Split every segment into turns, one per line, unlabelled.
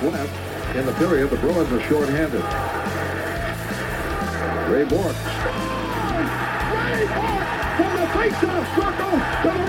Left in the period. The Bruins are shorthanded. Ray Bourque.
Ray Bourque from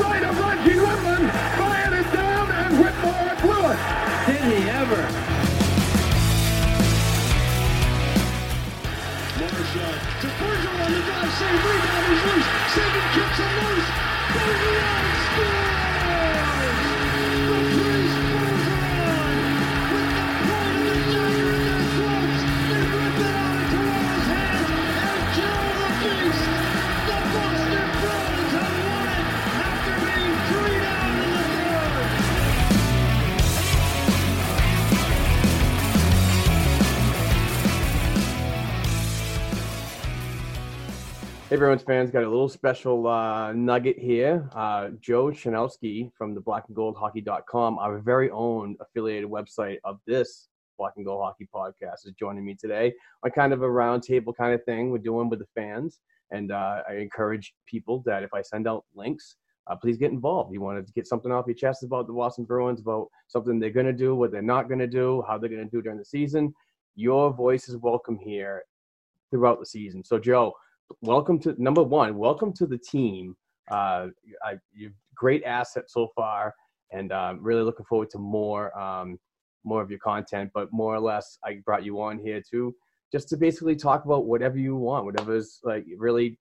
everyone's fans, got a little special uh, nugget here. Uh, Joe Chanelski from the Black and Gold Hockey.com, our very own affiliated website of this Black and Gold Hockey podcast, is joining me today on kind of a roundtable kind of thing we're doing with the fans. And uh, I encourage people that if I send out links, uh, please get involved. You want to get something off your chest about the Boston Bruins, about something they're going to do, what they're not going to do, how they're going to do during the season. Your voice is welcome here throughout the season. So, Joe, welcome to number one. Welcome to the team. Uh, I, you're great asset so far, and um, really looking forward to more um, more of your content. But more or less, I brought you on here too, just to basically talk about whatever you want, whatever's like really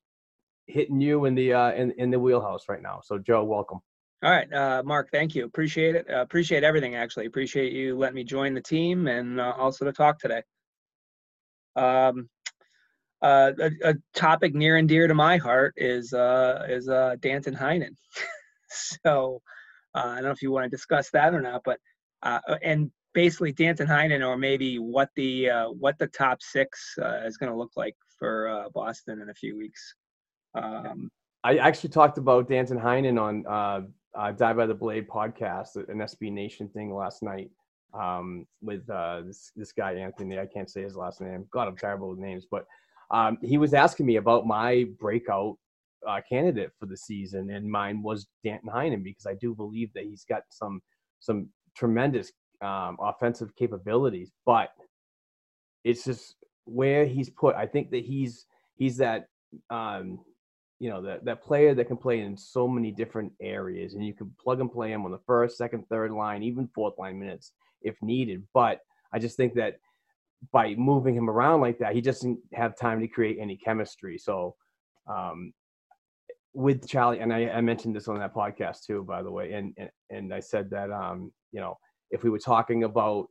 hitting you in the uh, in in the wheelhouse right now. So, Joe, welcome.
All right, uh, Mark, thank you. Appreciate it. Uh, appreciate everything, actually. Appreciate you letting me join the team and uh, also to talk today. Um, uh, a, a topic near and dear to my heart is uh, is uh, Danton Heinen. so uh, I don't know if you want to discuss that or not, but uh, and basically Danton Heinen, or maybe what the uh, what the top six uh, is going to look like for uh, Boston in a few weeks. Um,
I actually talked about Danton Heinen on uh, uh, Die by the Blade podcast, an SB Nation thing last night um, with uh, this this guy Anthony. I can't say his last name. God, I'm terrible with names, but um, he was asking me about my breakout uh, candidate for the season, and mine was Danton Heinen because I do believe that he's got some some tremendous um, offensive capabilities, but it's just where he's put. I think that he's he's that um, you know that that player that can play in so many different areas, and you can plug and play him on the first, second, third line, even fourth line minutes if needed. But I just think that by moving him around like that, he doesn't have time to create any chemistry. So um, with Charlie, and I, I mentioned this on that podcast too, by the way, and and, and I said that um, you know if we were talking about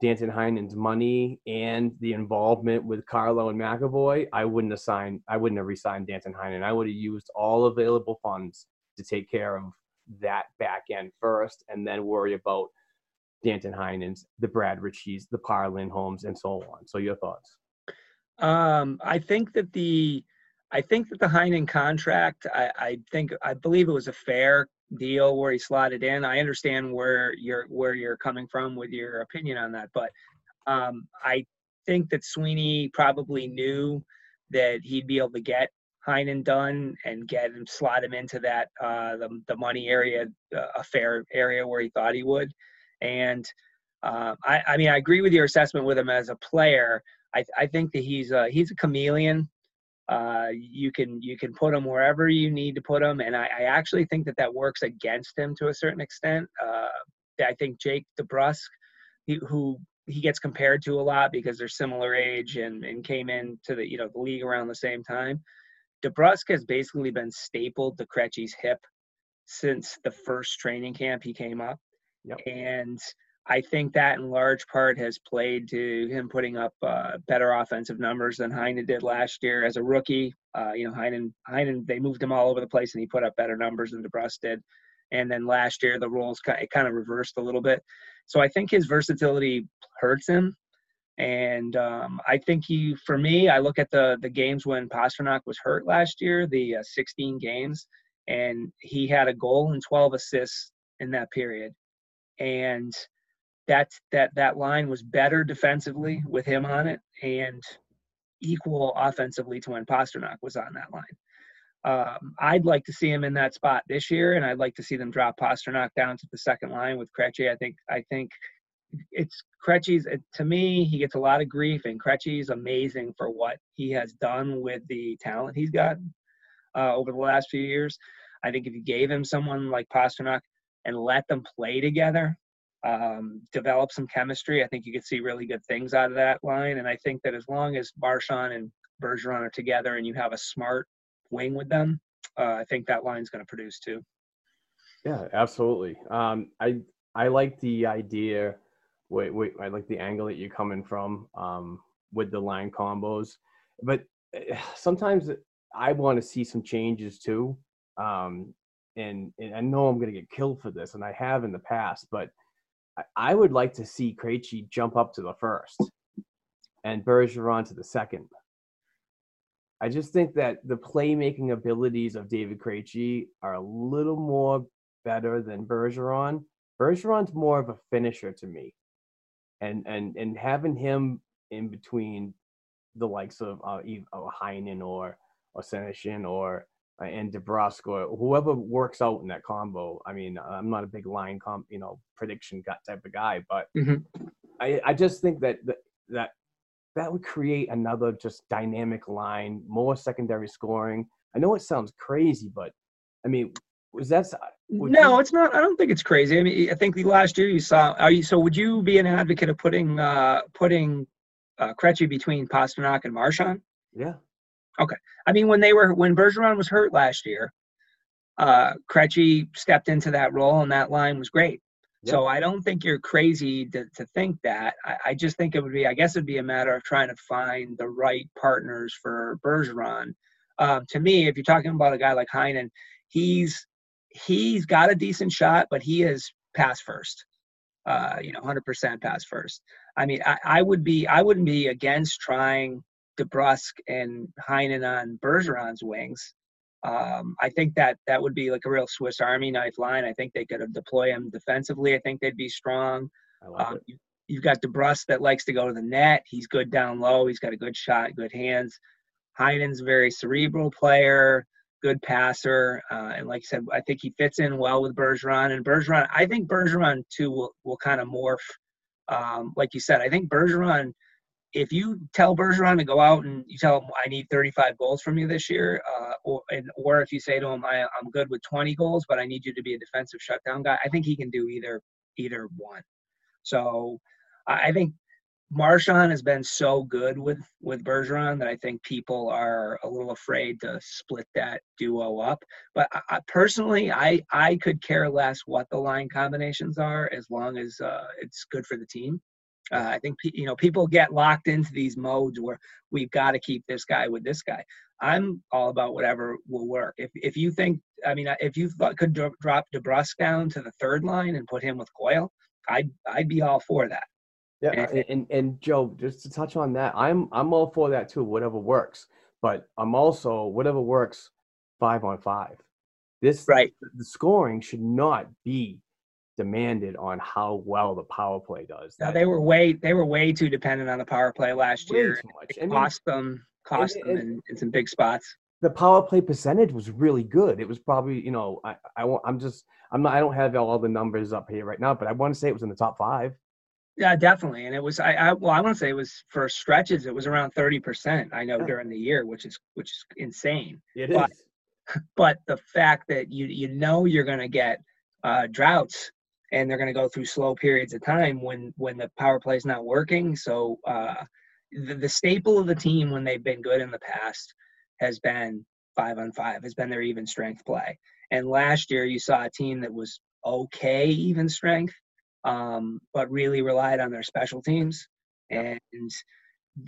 Danton Heinen's money and the involvement with Carlo and McAvoy, I wouldn't have signed. I wouldn't have resigned Danton Heinen. I would have used all available funds to take care of that back end first, and then worry about Danton Heinen's, the Brad Ritchies, the Par Lindholms, and so on. So your thoughts?
Um, I think that the I think that the Heinen contract, I, I think I believe it was a fair deal where he slotted in. I understand where you're where you're coming from with your opinion on that, but um, I think that Sweeney probably knew that he'd be able to get Heinen done and get him slot him into that uh, the the money area, uh, a fair area where he thought he would. And uh, I, I mean, I agree with your assessment with him as a player. I, I think that he's a, he's a chameleon. Uh, you can you can put him wherever you need to put him, and I, I actually think that that works against him to a certain extent. Uh, I think Jake DeBrusk, he, who he gets compared to a lot because they're similar age and, and came into the you know the league around the same time. DeBrusk has basically been stapled to Krejci's hip since the first training camp he came up. Yep. And I think that in large part has played to him putting up uh, better offensive numbers than Heinen did last year as a rookie. Uh, you know, Heinen, Heinen, they moved him all over the place and he put up better numbers than DeBrusk did. And then last year, the roles of, kind of reversed a little bit. So I think his versatility hurts him. And um, I think he, for me, I look at the the games when Pastrnak was hurt last year, the uh, 16 games, and he had a goal and 12 assists in that period and that that that line was better defensively with him on it and equal offensively to when Pastrnak was on that line. Um, I'd like to see him in that spot this year, and I'd like to see them drop Pastrnak down to the second line with Krejci. I think I think it's Krejci's. To me, he gets a lot of grief, and Krejci's amazing for what he has done with the talent he's got uh, over the last few years. I think if you gave him someone like Pastrnak and let them play together, um, develop some chemistry. I think you could see really good things out of that line. And I think that as long as Marchand and Bergeron are together and you have a smart wing with them, uh, I think that line's going to produce too.
Yeah, absolutely. Um, I I like the idea. Wait, wait. I like the angle that you're coming from um, with the line combos, but eh, sometimes I want to see some changes too. Um, and, and I know I'm going to get killed for this, and I have in the past, but I, I would like to see Krejci jump up to the first and Bergeron to the second. I just think that the playmaking abilities of David Krejci are a little more better than Bergeron. Bergeron's more of a finisher to me, and and and having him in between the likes of uh, Heinen or or Senyshyn or uh, and DeBrusk or whoever works out in that combo. I mean, I'm not a big line comp, you know, prediction type of guy, but mm-hmm. I, I just think that, that that that would create another just dynamic line, more secondary scoring. I know it sounds crazy, but I mean, was that?
No, you, it's not. I don't think it's crazy. I mean, I think the last year you saw. Are you so? Would you be an advocate of putting uh putting uh, Krejci between Pastrnak and Marchand?
Yeah.
Okay. I mean, when they were when Bergeron was hurt last year, uh, Krejci stepped into that role, and that line was great. Yep. So I don't think you're crazy to, to think that. I, I, just think it would be. I guess it'd be a matter of trying to find the right partners for Bergeron. Um, to me, if you're talking about a guy like Heinen, he's he's got a decent shot, but he is pass first. Uh, you know, 100% pass first. I mean, I, I would be. I wouldn't be against trying DeBrusk and Heinen on Bergeron's wings. Um, I think that that would be like a real Swiss Army knife line. I think they could have deploy him defensively. I think they'd be strong. Um, you, you've got DeBrusk that likes to go to the net. He's good down low. He's got a good shot, good hands. Heinen's a very cerebral player, good passer, uh, and like I said, I think he fits in well with Bergeron. And Bergeron, I think Bergeron too will will kind of morph. Um, like you said, I think Bergeron – if you tell Bergeron to go out and you tell him I need 35 goals from you this year, uh, or and, or if you say to him I, I'm good with 20 goals, but I need you to be a defensive shutdown guy, I think he can do either either one. So I think Marchand has been so good with with Bergeron that I think people are a little afraid to split that duo up. But I, I, personally, I I could care less what the line combinations are as long as uh, it's good for the team. Uh, I think pe- you know people get locked into these modes where we've got to keep this guy with this guy. I'm all about whatever will work. If if you think, I mean, if you thought could dro- drop DeBrusk down to the third line and put him with Coyle, I'd I'd be all for that.
Yeah,
And-
and, and and Joe, just to touch on that, I'm I'm all for that too. Whatever works, but I'm also whatever works, five on five. This
Right.
the scoring should not be demanded on how well the power play does.
Now they were way they were way too dependent on the power play last
way
year.
too much.
It
I mean,
cost them cost
and-
them in, in some big spots.
the power play percentage was really good. It was probably, you know, I, I I'm just, I'm not, I don't have all the numbers up here right now, but I want to say it was in the top five.
Yeah, definitely. And it was I, I well, I want to say it was for stretches. It was around thirty percent. I know
Yeah.
during the year, which is which is insane.
It
But-
is.
But the fact that you you know you're going to get uh, droughts and they're going to go through slow periods of time when when the power play is not working. So uh, the, the staple of the team when they've been good in the past has been five on five. Has been their even strength play. And last year you saw a team that was okay even strength, um, but really relied on their special teams. And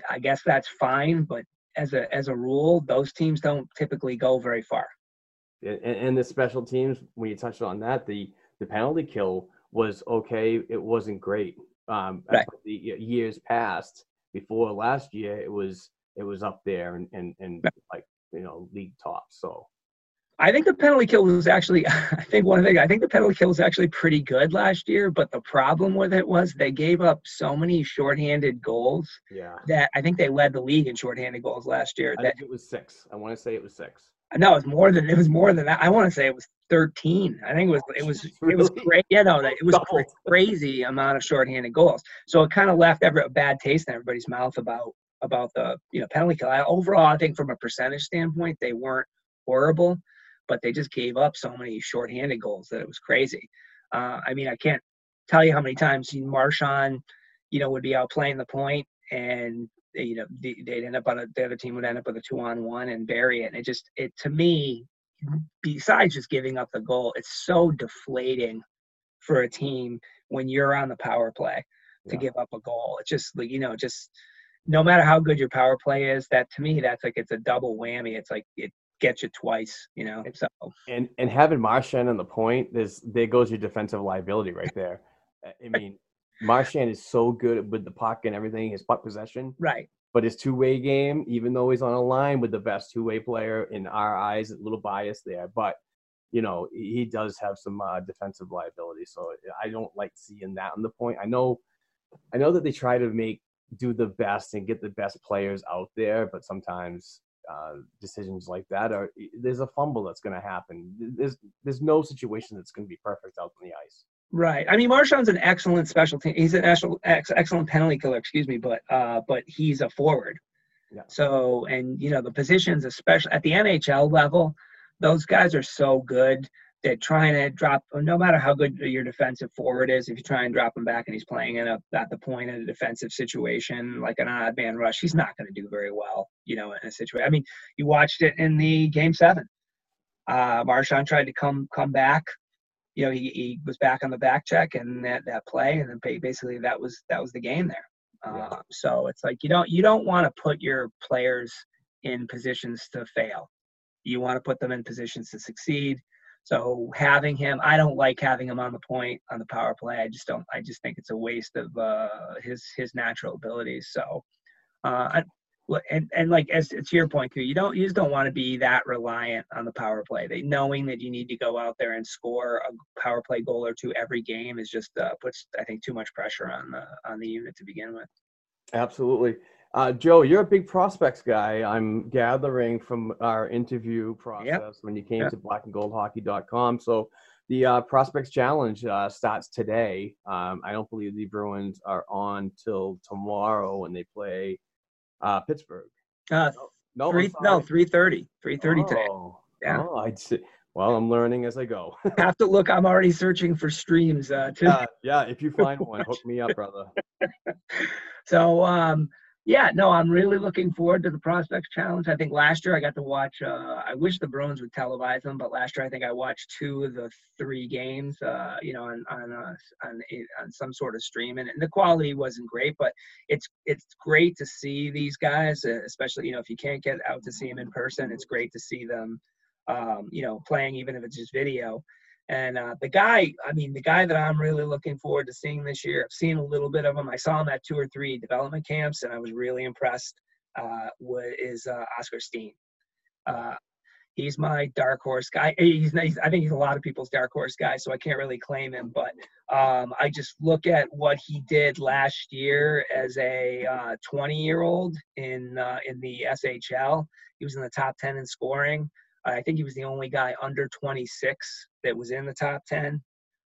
I guess that's fine, but as a as a rule, those teams don't typically go very far.
And, and the special teams, when you touched on that, the, the penalty kill was okay. It wasn't great. Um,
Right.
the years past before last year, it was, it was up there and, and, and like, you know, league top. So
I think the penalty kill was actually, I think one the, I think the penalty kill was actually pretty good last year. But the problem with it was they gave up so many shorthanded goals
yeah,
that I think they led the league in shorthanded goals last year.
I
That
think it was six. I want to say it was six.
No, it was more than it was more than that. I want to say it was thirteen. I think it was it was it was great. Yeah, no, it was crazy amount of shorthanded goals. So it kind of left every a bad taste in everybody's mouth about about the you know penalty kill. I, overall, I think from a percentage standpoint, they weren't horrible, but they just gave up so many shorthanded goals that it was crazy. Uh, I mean, I can't tell you how many times Marchand, you know, would be out playing the point and you know they'd end up on a, the other team would end up with a two on one and bury it. And it just it to me, mm-hmm. besides just giving up the goal, it's so deflating for a team when you're on the power play to
Yeah.
give up a goal. It's just like you know, just no matter how good your power play is, that to me that's like it's a double whammy. It's like it gets you twice, you know. So
And and having Marchand on the point, there's there goes your defensive liability right there. I mean, Marchand is so good with the puck and everything, his puck possession,
right.
but his two way game, even though he's on a line with the best two way player in our eyes, a little bias there, but you know he he does have some uh, defensive liability. So I don't like seeing that on the point. I know, I know that they try to make do the best and get the best players out there, but sometimes uh, decisions like that are there's a fumble that's going to happen. There's there's no situation that's going to be perfect out on the ice.
Right. I mean, Marchand's an excellent special team. He's an actual ex- excellent penalty killer. Excuse me, but uh, but he's a forward.
Yeah.
So and you know the positions, especially at the NHL level, those guys are so good that trying to drop, no matter how good your defensive forward is, if you try and drop him back and he's playing in a at the point in a defensive situation like an odd man rush, he's not going to do very well. You know, in a situation. I mean, you watched it in the game seven. Uh, Marshawn tried to come come back you know, he, he was back on the back check and that, that play, and then basically that was that was the game there.
Yeah.
Uh, so it's like you don't you don't want to put your players in positions to fail. You want to put them in positions to succeed. So having him, I don't like having him on the point on the power play. I just don't. I just think it's a waste of uh, his his natural abilities. So, uh, and and like as to your point too, you don't you just don't want to be that reliant on the power play. They knowing that you need to go out there and score a power play goal or two every game is just uh, puts I think too much pressure on the on the unit to begin with.
Absolutely. Uh, Joe, you're a big prospects guy. I'm gathering from our interview process when you came
Yep.
to blackandgoldhockey.com. So the uh, prospects challenge uh, starts today. Um, I don't believe the Bruins are on till tomorrow when they play uh, Pittsburgh.
Uh,
No,
three no three thirty three thirty today.
Oh,
Yeah.
Oh, I'd say, well, I'm learning as I go.
Have to look. I'm already searching for streams uh, too.
yeah, yeah. If you find one, hook me up, brother.
So um, Yeah, no, I'm really looking forward to the Prospects Challenge. I think last year I got to watch. Uh, I wish the Bruins would televise them, but last year I think I watched two of the three games. Uh, you know, on on uh, on, on some sort of stream, and, and the quality wasn't great, but it's it's great to see these guys, uh, especially you know if you can't get out to see them in person, it's great to see them, um, you know, playing even if it's just video. And uh, the guy, I mean, the guy that I'm really looking forward to seeing this year, I've seen a little bit of him. I saw him at two or three development camps, and I was really impressed. Uh, is uh, Oskar Steen. Uh, he's my dark horse guy. He's, he's, I think he's a lot of people's dark horse guy, so I can't really claim him. But um, I just look at what he did last year as a 20 uh, year old in uh, in the SHL. He was in the top 10 in scoring. I think he was the only guy under 26 that was in the top 10.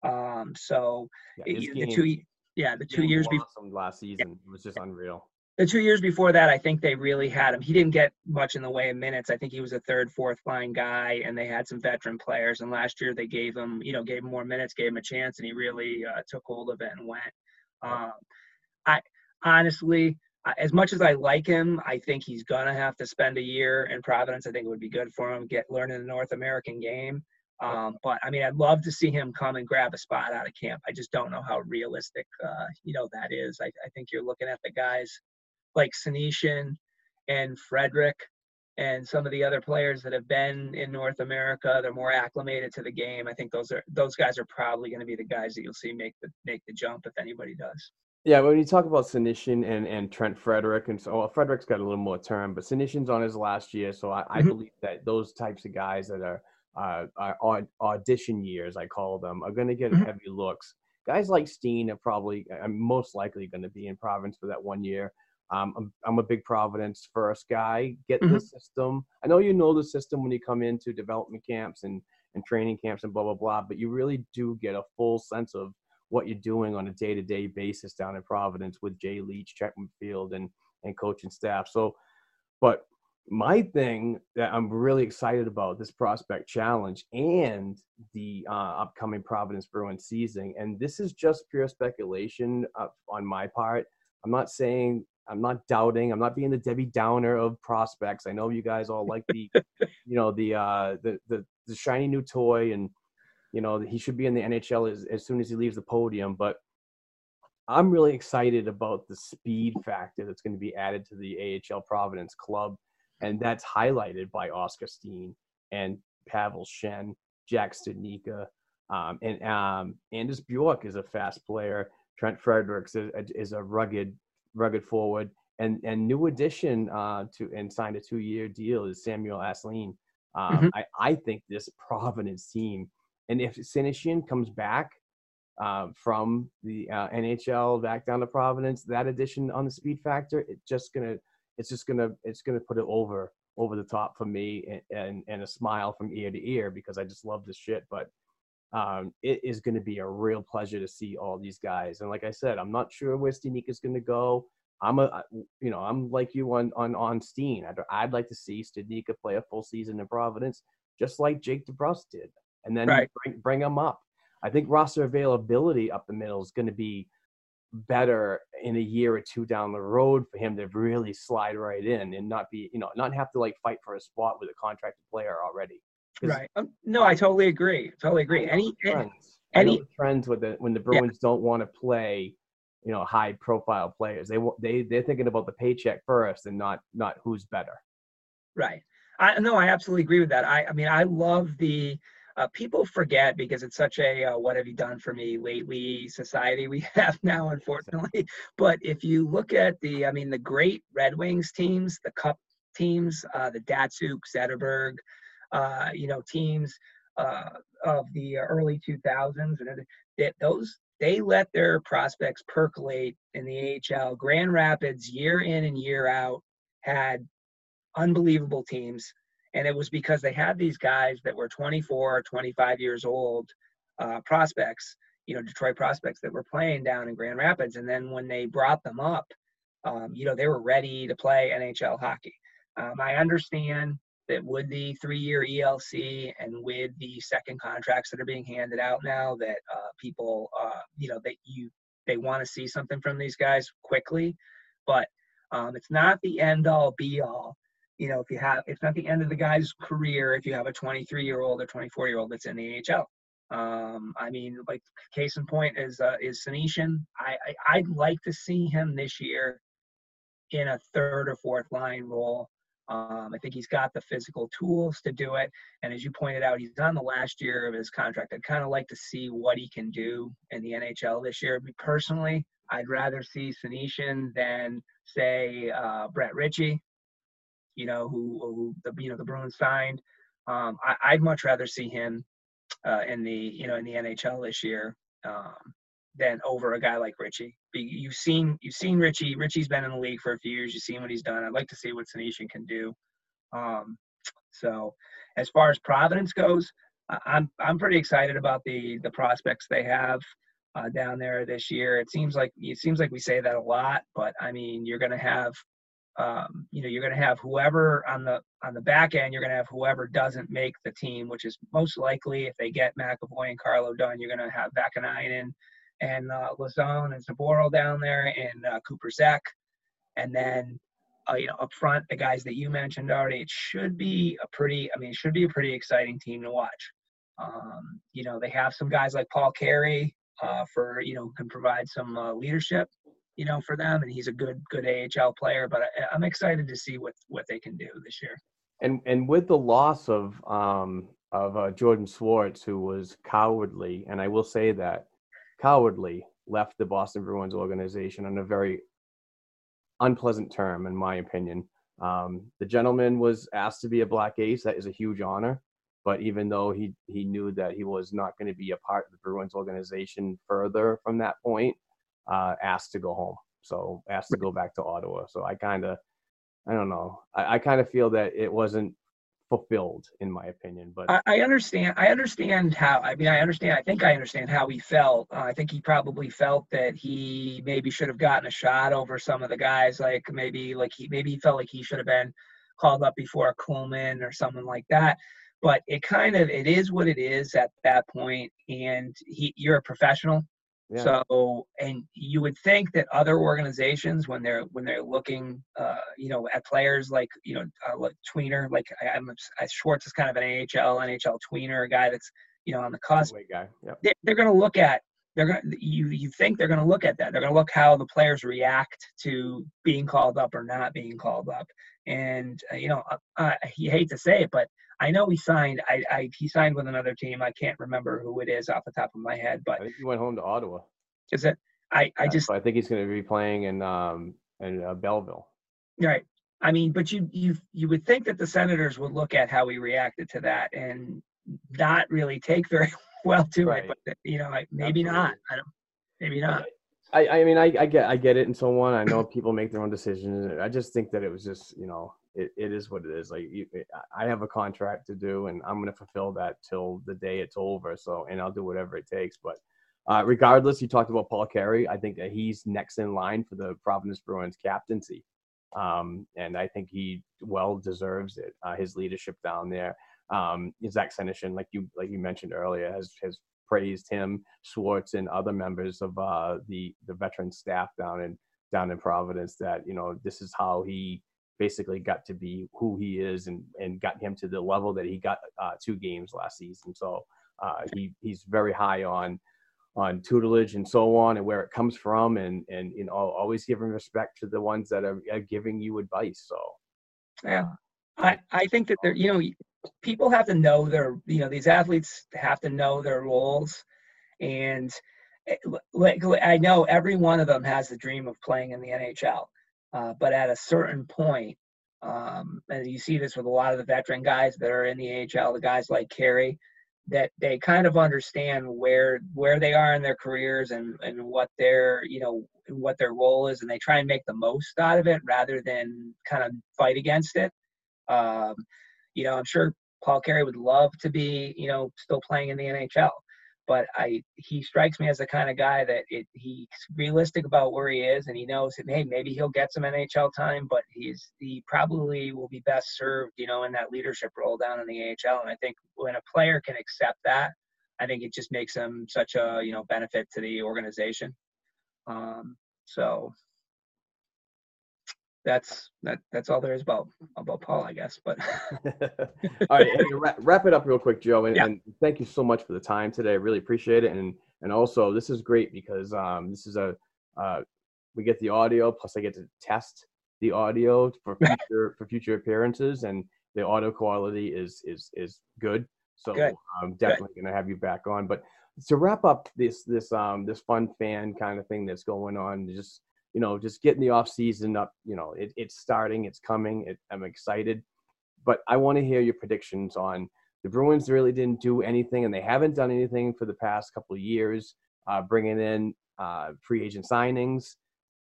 Um, so yeah, the two, yeah, the two years before
last season yeah. was just unreal.
The two years before that, I think they really had him. He didn't get much in the way of minutes. I think he was a third, fourth line guy, and they had some veteran players. And last year they gave him, you know, gave him more minutes, gave him a chance, and he really uh, took hold of it and went. Um, I honestly, as much as I like him, I think he's gonna have to spend a year in Providence. I think it would be good for him get learning the North American game. Um, but I mean, I'd love to see him come and grab a spot out of camp. I just don't know how realistic, uh, you know, that is. I, I, think you're looking at the guys like Senyshyn and Frederic and some of the other players that have been in North America. They're more acclimated to the game. I think those are those guys are probably going to be the guys that you'll see make the make the jump if anybody does.
Yeah, when you talk about Senyshyn and, and Trent Frederic, and so well, Frederic's got a little more term, but Senyshyn's on his last year, so I, I mm-hmm. believe that those types of guys that are, uh, are audition years, I call them, are going to get mm-hmm. heavy looks. Guys like Steen are probably, I'm most likely going to be in Providence for that one year. Um, I'm, I'm a big Providence first guy. Get mm-hmm. the system. I know you know the system when you come into development camps and, and training camps and blah blah blah, but you really do get a full sense of what you're doing on a day-to-day basis down in Providence with Jay Leach, Chet Field, and and coaching staff. So, but my thing that I'm really excited about this prospect challenge and the uh, upcoming Providence Bruins season, and this is just pure speculation uh, on my part. I'm not saying I'm not doubting. I'm not being the Debbie Downer of prospects. I know you guys all like the, you know, the uh, the the the shiny new toy and you know, he should be in the NHL as, as soon as he leaves the podium. But I'm really excited about the speed factor that's going to be added to the AHL Providence club. And that's highlighted by Oskar Steen and Pavel Shen, Jack Studnicka, um, and um, Anders Bjork is a fast player. Trent Fredericks is, is a rugged, rugged forward. And and new addition uh, to and signed a two year deal is Samuel Asselin. Um, mm-hmm. I, I think this Providence team and if Senyshyn comes back uh, from the uh, NHL back down to Providence, that addition on the speed factor, it's just gonna, it's just gonna, it's gonna put it over over the top for me and, and, and a smile from ear to ear because I just love this shit. But um, it is going to be a real pleasure to see all these guys. And like I said, I'm not sure where Studnicka is going to go. I'm a, you know, I'm like you on on on Steen. I'd, I'd like to see Studnicka play a full season in Providence, just like Jake DeBrusk did and then right. bring, bring them up. I think roster availability up the middle is going to be better in a year or two down the road for him to really slide right in and not be, you know, not have to like fight for a spot with a contracted player already.
Right. Um, no, I totally agree. Totally agree. Any
trends. Any trends with the when the Bruins yeah. don't want to play, you know, high profile players. They they they're thinking about the paycheck first and not not who's better.
Right. I no, I absolutely agree with that. I I mean, I love the uh, people forget because it's such a uh, what have you done for me lately society we have now unfortunately but if you look at the i mean the great red wings teams the cup teams uh, the datsyuk zetterberg uh, you know teams uh, of the early 2000s and that those they let their prospects percolate in the AHL. Grand Rapids, year in and year out, had unbelievable teams and it was because they had these guys that were 24 or 25 years old uh, prospects you know detroit prospects that were playing down in grand rapids. And then when they brought them up um, you know they were ready to play nhl hockey. Um, i understand that with the three-year elc and with the second contracts that are being handed out now that uh, people uh, you know that you they want to see something from these guys quickly. But Um, it's not the end all be all. You know, if you have, it's not the end of the guy's career if you have a 23 year old or 24 year old that's in the AHL. Um, I mean, like case in point is uh, is Senyshyn. I, I I'd like to see him this year in a third or fourth line role. Um, I think he's got the physical tools to do it. And as you pointed out, he's on the last year of his contract. I'd kind of like to see what he can do in the NHL this year. Me personally, I'd rather see Senyshyn than say uh, Brett Ritchie, you know, who, who the you know the Bruins signed. Um, I, would much rather see him uh, in the you know in the NHL this year um, than over a guy like Ritchie. You've seen you've seen Ritchie. Ritchie's been in the league for a few years. You've seen what he's done. I'd like to see what Senyshyn can do. Um, so, as far as Providence goes, I'm I'm pretty excited about the the prospects they have uh, down there this year. It seems like it seems like we say that a lot, but I mean you're going to have um, you know you're going to have whoever on the on the back end you're going to have whoever doesn't make the team which is most likely if they get McAvoy and Carlo done you're going to have Vaakanainen and uh, Lauzon and Zboril down there and uh, Cooper Zech and then uh, you know up front the guys that you mentioned already it should be a pretty I mean it should be a pretty exciting team to watch. Um, you know they have some guys like Paul Carey uh, for you know can provide some uh, leadership you know, for them. And he's a good, good AHL player. But I, am excited to see what what they can do this year.
And and with the loss of um of uh, Jordan Szwarz, who was cowardly, and I will say that cowardly left the Boston Bruins organization on a very unpleasant term, in my opinion. Um, the gentleman was asked to be a black ace. That is a huge honor. But even though he he knew that he was not going to be a part of the Bruins organization further from that point, uh, asked to go home. So asked to go back to Ottawa. So I kind of, I don't know. I, I kind of feel that it wasn't fulfilled in my opinion but
I, I, understand i understand how i mean i understand i think i understand how he felt uh, i think he probably felt that he maybe should have gotten a shot over some of the guys like maybe like he maybe he felt like he should have been called up before kuhlman or someone like that but it kind of it is what it is at that point and he you're a professional yeah. So, and you would think that other organizations, when they're when they're looking, uh, you know, at players like you know, uh, like tweener, like I, am Szwarz is kind of an AHL, NHL tweener, a guy that's you know on the cusp.
Guy. Yep.
They, they're going to look at they're going you you think they're going to look at that. They're going to look how the players react to being called up or not being called up. And uh, you know, uh, uh you hate to say it, but I know he signed. I, I he signed with another team. I can't remember who it is off the top of my head, but
I think he went home to Ottawa.
Is it? I I just.
So I think he's going to be playing in um in uh, Belleville.
Right. I mean, but you you you would think that the Senators would look at how he reacted to that and not really take very well to right. it. But you know, like, maybe Absolutely. not. I don't. Maybe not.
I, I mean I, I get I get it and so on. I know people make their own decisions. I just think that it was just you know it, it is what it is. Like you, I have a contract to do, and I'm going to fulfill that till the day it's over. So, and I'll do whatever it takes. But uh, regardless, you talked about Paul Carey. I think that he's next in line for the Providence Bruins captaincy, um, and I think he well deserves it. Uh, his leadership down there. Um, Zach Senyshyn, like you like you mentioned earlier, has has praised him, Szwarz, and other members of uh, the the veteran staff down in down in Providence. That you know this is how he basically got to be who he is and and got him to the level that he got uh, two games last season. So uh, he he's very high on on tutelage and so on and where it comes from and and you know always giving respect to the ones that are, are giving you advice. So
yeah, I I think that there you know people have to know their you know these athletes have to know their roles and eh, like I know every one of them has the dream of playing in the NHL uh, but at a certain point, um, and you see this with a lot of the veteran guys that are in the AHL, the guys like Carey, that they kind of understand where where they are in their careers and and what their you know what their role is, and they try and make the most out of it rather than kind of fight against it. Um, you know, I'm sure Paul Carey would love to be you know still playing in the NHL, but I he strikes me as the kind of guy that it, he's realistic about where he is, and he knows that hey maybe he'll get some NHL time, but he's he probably will be best served you know in that leadership role down in the AHL. And I think when a player can accept that, I think it just makes him such a you know benefit to the organization. Um, so that's that that's all there is about about Paul, I guess. But
all right, hey, wrap, wrap it up real quick, Joe, and,
Yeah.
and thank you so much for the time today. I really appreciate it, and and also this is great because um, this is a uh, we get the audio plus I get to test the audio for future for future appearances, and the audio quality is is is good. So
Good.
I'm definitely going to have you back on. But to wrap up this this um this fun fan kind of thing that's going on, just you know, just getting the off season up. You know, it, it's starting, it's coming. It, I'm excited, but I want to hear your predictions on the Bruins. Really didn't do anything, and they haven't done anything for the past couple of years, uh, bringing in uh, free agent signings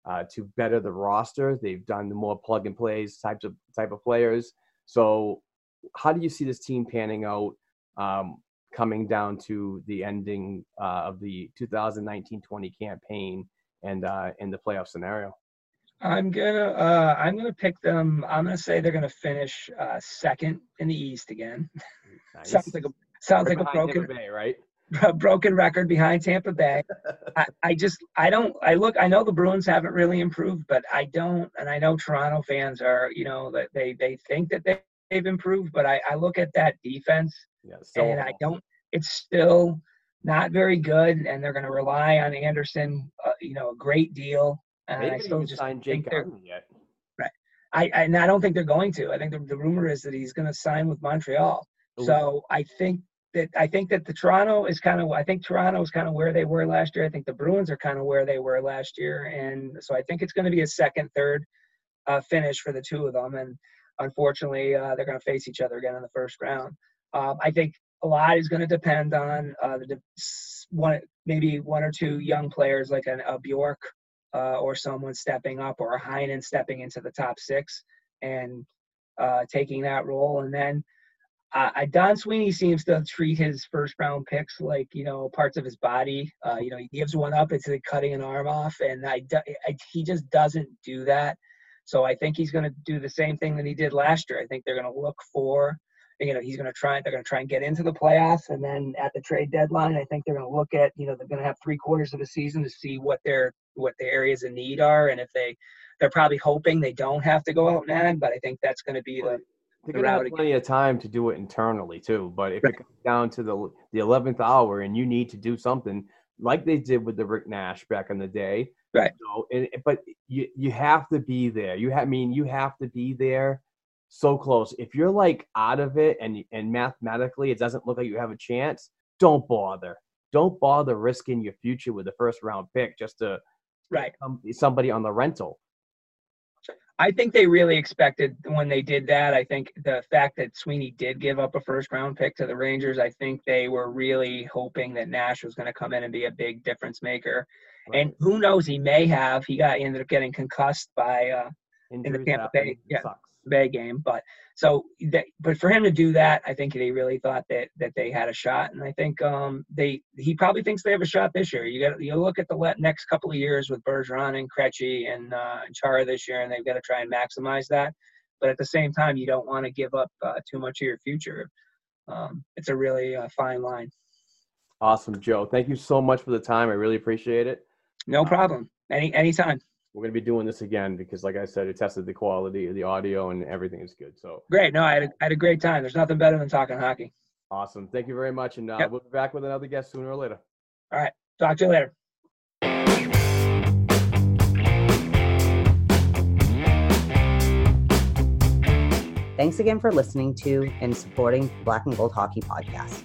uh, to better the roster. They've done the more plug and plays types of type of players. So, how do you see this team panning out? Um, coming down to the ending uh, of the 2019-20 campaign and uh, in the playoff scenario.
I'm gonna uh, I'm gonna pick them. I'm gonna say they're gonna finish uh, second in the East again.
Nice.
sounds like a sounds
Right
like a broken
Bay, right?
a broken record behind Tampa Bay. I, I just I don't I look I know the Bruins haven't really improved, but I don't and I know Toronto fans are you know that they they think that they, they've improved, but I, I look at that defense
Yeah, so
and I don't. It's still not very good, and they're going to rely on Andersen, uh, you know, a great deal. And
They
I still just
signed Jake yet.
I, I and I don't think they're going to. I think the, the rumor is that he's going to sign with Montreal.
Ooh.
So I think that I think that the Toronto is kind of I think Toronto is kind of where they were last year. I think the Bruins are kind of where they were last year, and so I think it's going to be a second, third uh, finish for the two of them. And unfortunately, uh, they're going to face each other again in the first round. Um, I think a lot is going to depend on uh, the one maybe one or two young players like an, a Bjork uh, or someone stepping up or a Heinen stepping into the top six and uh, taking that role. And then uh, Don Sweeney seems to treat his first round picks like you know parts of his body. Uh, you know, he gives one up, it's like cutting an arm off, and I, I he just doesn't do that. So I think he's going to do the same thing that he did last year. I think they're going to look for, you know, he's going to try. They're going to try and get into the playoffs, and then at the trade deadline, I think they're going to look at, you know, they're going to have three quarters of the season to see what their what their areas of need are, and if they, they're probably hoping they don't have to go out and add. But I think that's going to be the
they're
going
to have plenty of time to do it internally too. But if
Right.
it comes down to the the eleventh hour and you need to do something like they did with the Rick Nash back in the day,
Right.
You know, and, but you you have to be there. You have, I mean, you have to be there so close. If you're like out of it and and mathematically it doesn't look like you have a chance, don't bother. Don't bother risking your future with the first round pick just to
right.
somebody on the rental.
I think they really expected when they did that. I think the fact that Sweeney did give up a first round pick to the Rangers, I think they were really hoping that Nash was going to come in and be a big difference maker. And who knows, he may have. He got he ended up getting concussed by uh,
Injuries
Tampa
happen.
Bay, yeah.
sucks.
Bay game. But so, that, but for him to do that, I think they really thought that that they had a shot, and I think um, they he probably thinks they have a shot this year. You got you look at the next couple of years with Bergeron and Krejci and uh, and Chara this year, and they've got to try and maximize that. But at the same time, you don't want to give up uh, too much of your future. Um, it's a really uh, fine line.
Awesome, Joe. Thank you so much for the time. I really appreciate it.
No problem. Any anytime.
We're going to be doing this again because, like I said, it tested the quality of the audio and everything is good. So
Great. No, I had a, I had a great time. There's nothing better than talking hockey.
awesome. Thank you very much. And uh,
Yep.
we'll be back with another guest sooner or later.
All right talk to you later.
Thanks again for listening to and supporting Black and Gold Hockey Podcast.